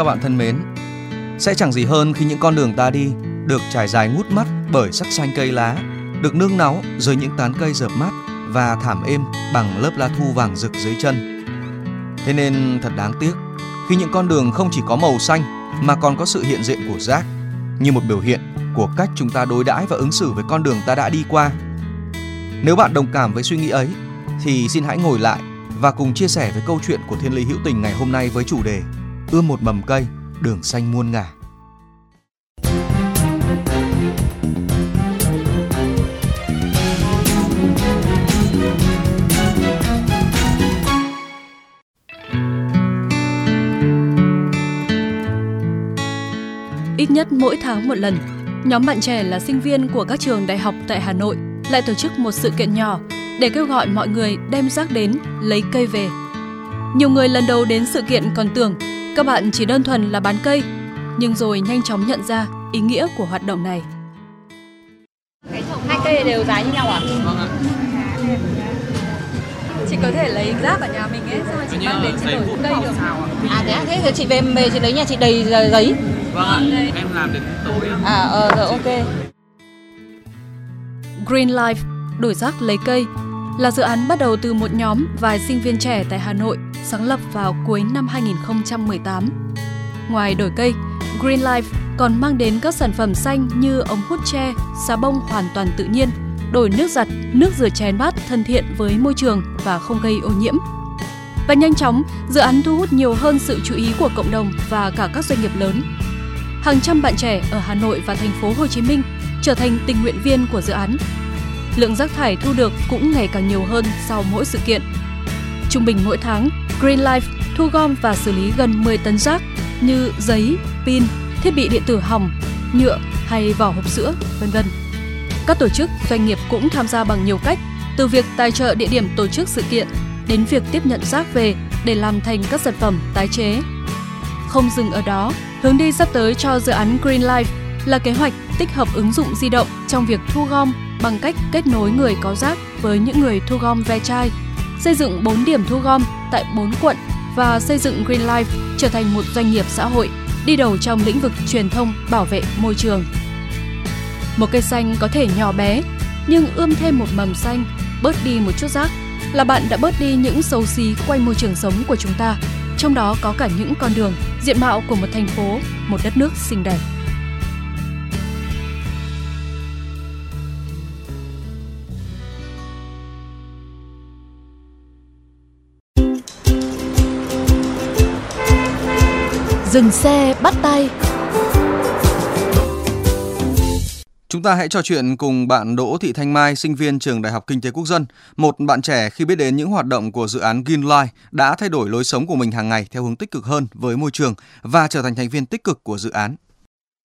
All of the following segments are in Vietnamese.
Các bạn thân mến, sẽ chẳng gì hơn khi những con đường ta đi được trải dài ngút mắt bởi sắc xanh cây lá, được nương náu dưới những tán cây rợp mát và thảm êm bằng lớp lá thu vàng rực dưới chân. Thế nên thật đáng tiếc khi những con đường không chỉ có màu xanh mà còn có sự hiện diện của rác như một biểu hiện của cách chúng ta đối đãi và ứng xử với con đường ta đã đi qua. Nếu bạn đồng cảm với suy nghĩ ấy thì xin hãy ngồi lại và cùng chia sẻ với câu chuyện của Thiên Lý Hữu Tình ngày hôm nay với chủ đề Ươm một mầm cây, đường xanh muôn ngả. Ít nhất mỗi tháng một lần, nhóm bạn trẻ là sinh viên của các trường đại học tại Hà Nội lại tổ chức một sự kiện nhỏ để kêu gọi mọi người đem rác đến lấy cây về. Nhiều người lần đầu đến sự kiện còn tưởng các bạn chỉ đơn thuần là bán cây, nhưng rồi nhanh chóng nhận ra ý nghĩa của hoạt động này. Hai cây đều giá như nhau à? Chị có thể lấy rác ở nhà mình ấy, xong rồi chị mang đến chị đổi cây được. À thế, à? thế thì chị về về chị lấy nhà chị đầy giấy. Vâng ạ, em làm đến tối ạ. À ờ rồi ok. Green Life, đổi rác lấy cây, là dự án bắt đầu từ một nhóm vài sinh viên trẻ tại Hà Nội sáng lập vào cuối năm 2018. Ngoài đổi cây, Green Life còn mang đến các sản phẩm xanh như ống hút tre, xà bông hoàn toàn tự nhiên, đổi nước giặt, nước rửa chén bát thân thiện với môi trường và không gây ô nhiễm. Và nhanh chóng, dự án thu hút nhiều hơn sự chú ý của cộng đồng và cả các doanh nghiệp lớn. Hàng trăm bạn trẻ ở Hà Nội và thành phố Hồ Chí Minh trở thành tình nguyện viên của dự án. Lượng rác thải thu được cũng ngày càng nhiều hơn sau mỗi sự kiện. Trung bình mỗi tháng, Green Life thu gom và xử lý gần 10 tấn rác như giấy, pin, thiết bị điện tử hỏng, nhựa hay vỏ hộp sữa, vân vân. Các tổ chức, doanh nghiệp cũng tham gia bằng nhiều cách, từ việc tài trợ địa điểm tổ chức sự kiện đến việc tiếp nhận rác về để làm thành các sản phẩm tái chế. Không dừng ở đó, hướng đi sắp tới cho dự án Green Life là kế hoạch tích hợp ứng dụng di động trong việc thu gom bằng cách kết nối người có rác với những người thu gom ve chai, xây dựng 4 điểm thu gom tại 4 quận và xây dựng Green Life trở thành một doanh nghiệp xã hội đi đầu trong lĩnh vực truyền thông bảo vệ môi trường. Một cây xanh có thể nhỏ bé, nhưng ươm thêm một mầm xanh, bớt đi một chút rác là bạn đã bớt đi những xấu xí quanh môi trường sống của chúng ta, trong đó có cả những con đường, diện mạo của một thành phố, một đất nước xinh đẹp. Dừng xe bắt tay Chúng ta hãy trò chuyện cùng bạn Đỗ Thị Thanh Mai, sinh viên trường Đại học Kinh tế Quốc dân, một bạn trẻ khi biết đến những hoạt động của dự án Green Life đã thay đổi lối sống của mình hàng ngày theo hướng tích cực hơn với môi trường và trở thành thành viên tích cực của dự án.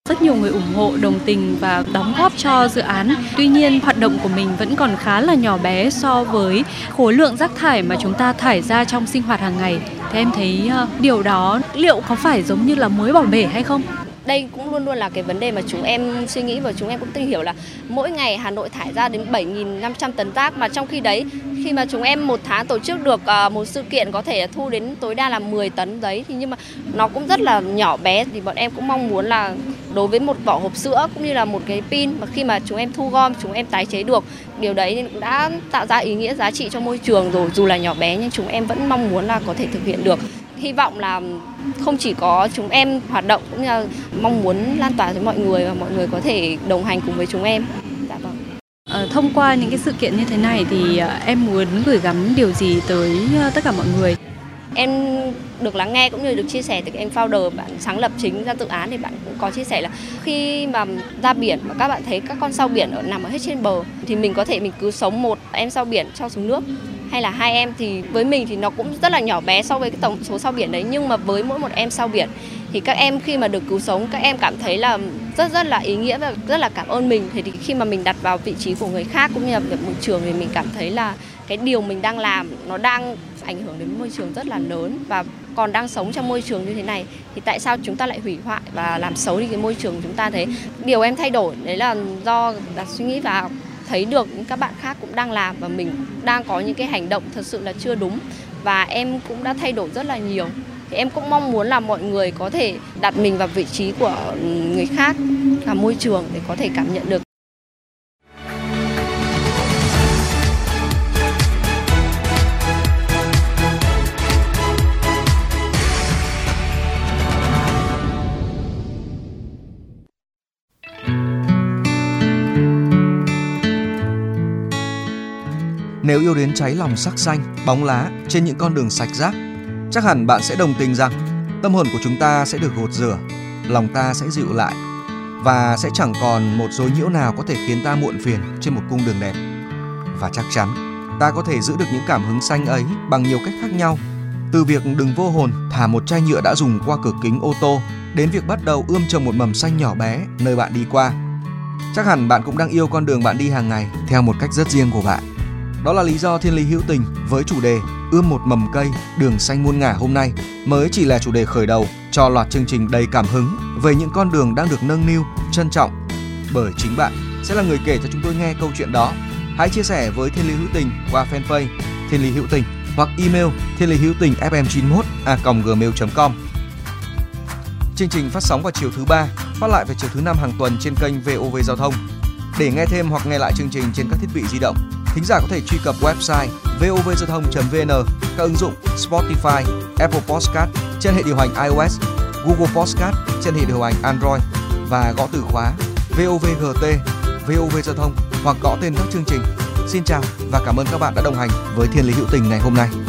Rất nhiều người ủng hộ, đồng tình và đóng góp cho dự án. Tuy nhiên, hoạt động của mình vẫn còn khá là nhỏ bé so với khối lượng rác thải mà chúng ta thải ra trong sinh hoạt hàng ngày. Thế em thấy ờ, điều đó liệu có phải giống như là mới bỏ bể hay không? Đây cũng luôn luôn là cái vấn đề mà chúng em suy nghĩ và chúng em cũng tìm hiểu là mỗi ngày Hà Nội thải ra đến 7.500 tấn rác mà trong khi đấy khi mà chúng em một tháng tổ chức được ờ, một sự kiện có thể thu đến tối đa là 10 tấn giấy thì nhưng mà nó cũng rất là nhỏ bé thì bọn em cũng mong muốn là đối với một vỏ hộp sữa cũng như là một cái pin mà khi mà chúng em thu gom, chúng em tái chế được, điều đấy cũng đã tạo ra ý nghĩa giá trị cho môi trường rồi, dù là nhỏ bé nhưng chúng em vẫn mong muốn là có thể thực hiện được. Hy vọng là không chỉ có chúng em hoạt động cũng như là mong muốn lan tỏa tới mọi người và mọi người có thể đồng hành cùng với chúng em. Dạ vâng. Ờ, thông qua những cái sự kiện như thế này thì ờ, em muốn gửi gắm điều gì tới ờ, tất cả mọi người? Em được lắng nghe cũng như được chia sẻ từ em founder bạn sáng lập chính ra dự án thì bạn cũng có chia sẻ là khi mà ra biển mà các bạn thấy các con sao biển ở nằm ở hết trên bờ thì mình có thể mình cứ sống một em sao biển cho xuống nước. Hay là hai em thì với mình thì nó cũng rất là nhỏ bé so với cái tổng số sao biển đấy, nhưng mà với mỗi một em sao biển thì các em khi mà được cứu sống, các em cảm thấy là rất rất là ý nghĩa và rất là cảm ơn mình. Thì khi mà mình đặt vào vị trí của người khác cũng như là việc môi trường thì mình cảm thấy là cái điều mình đang làm nó đang ảnh hưởng đến môi trường rất là lớn và còn đang sống trong môi trường như thế này, thì tại sao chúng ta lại hủy hoại và làm xấu đi cái môi trường chúng ta thế? Điều em thay đổi đấy là do đặt suy nghĩ và thấy được các bạn khác cũng đang làm và mình đang có những cái hành động thật sự là chưa đúng và em cũng đã thay đổi rất là nhiều. Thì em cũng mong muốn là mọi người có thể đặt mình vào vị trí của người khác và môi trường để có thể cảm nhận được. Nếu yêu đến cháy lòng sắc xanh, bóng lá trên những con đường sạch rác, chắc hẳn bạn sẽ đồng tình rằng tâm hồn của chúng ta sẽ được gột rửa, lòng ta sẽ dịu lại và sẽ chẳng còn một dối nhiễu nào có thể khiến ta muộn phiền trên một cung đường đẹp. Và chắc chắn ta có thể giữ được những cảm hứng xanh ấy bằng nhiều cách khác nhau. Từ việc đừng vô hồn thả một chai nhựa đã dùng qua cửa kính ô tô đến việc bắt đầu ươm trồng một mầm xanh nhỏ bé nơi bạn đi qua. Chắc hẳn bạn cũng đang yêu con đường bạn đi hàng ngày theo một cách rất riêng của bạn. Đó là lý do Thiên Lý Hữu Tình với chủ đề Ươm một mầm cây, đường xanh muôn ngả hôm nay mới chỉ là chủ đề khởi đầu cho loạt chương trình đầy cảm hứng về những con đường đang được nâng niu, trân trọng. Bởi chính bạn sẽ là người kể cho chúng tôi nghe câu chuyện đó. Hãy chia sẻ với Thiên Lý Hữu Tình qua fanpage Thiên Lý Hữu Tình hoặc email thiên lý hữu tình fm91 a gmail.com. Chương trình phát sóng vào chiều thứ ba, phát lại vào chiều thứ năm hàng tuần trên kênh VOV Giao thông. Để nghe thêm hoặc nghe lại chương trình trên các thiết bị di động, thính giả có thể truy cập website vovgiao thông.vn, các ứng dụng Spotify, Apple Podcast trên hệ điều hành iOS, Google Podcast trên hệ điều hành Android và gõ từ khóa VOVGT, VOV Giao thông hoặc gõ tên các chương trình. Xin chào và cảm ơn các bạn đã đồng hành với Thiên Lý Hữu Tình ngày hôm nay.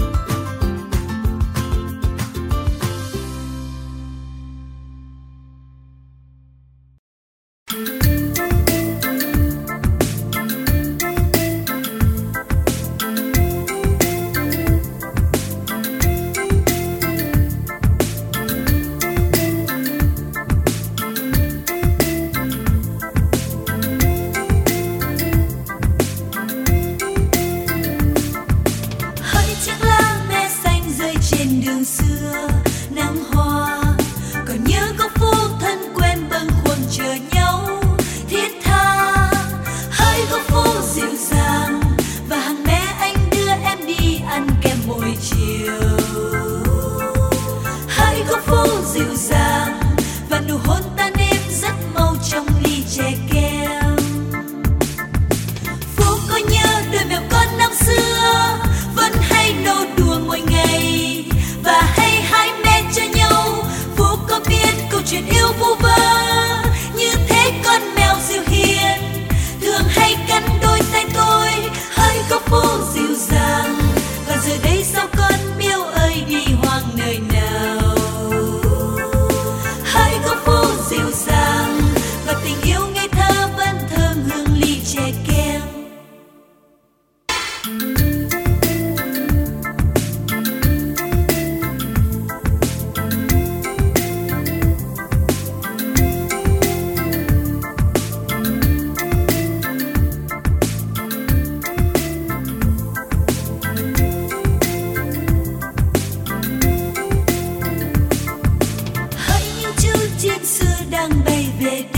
trên đường xưa nắng hoa young baby.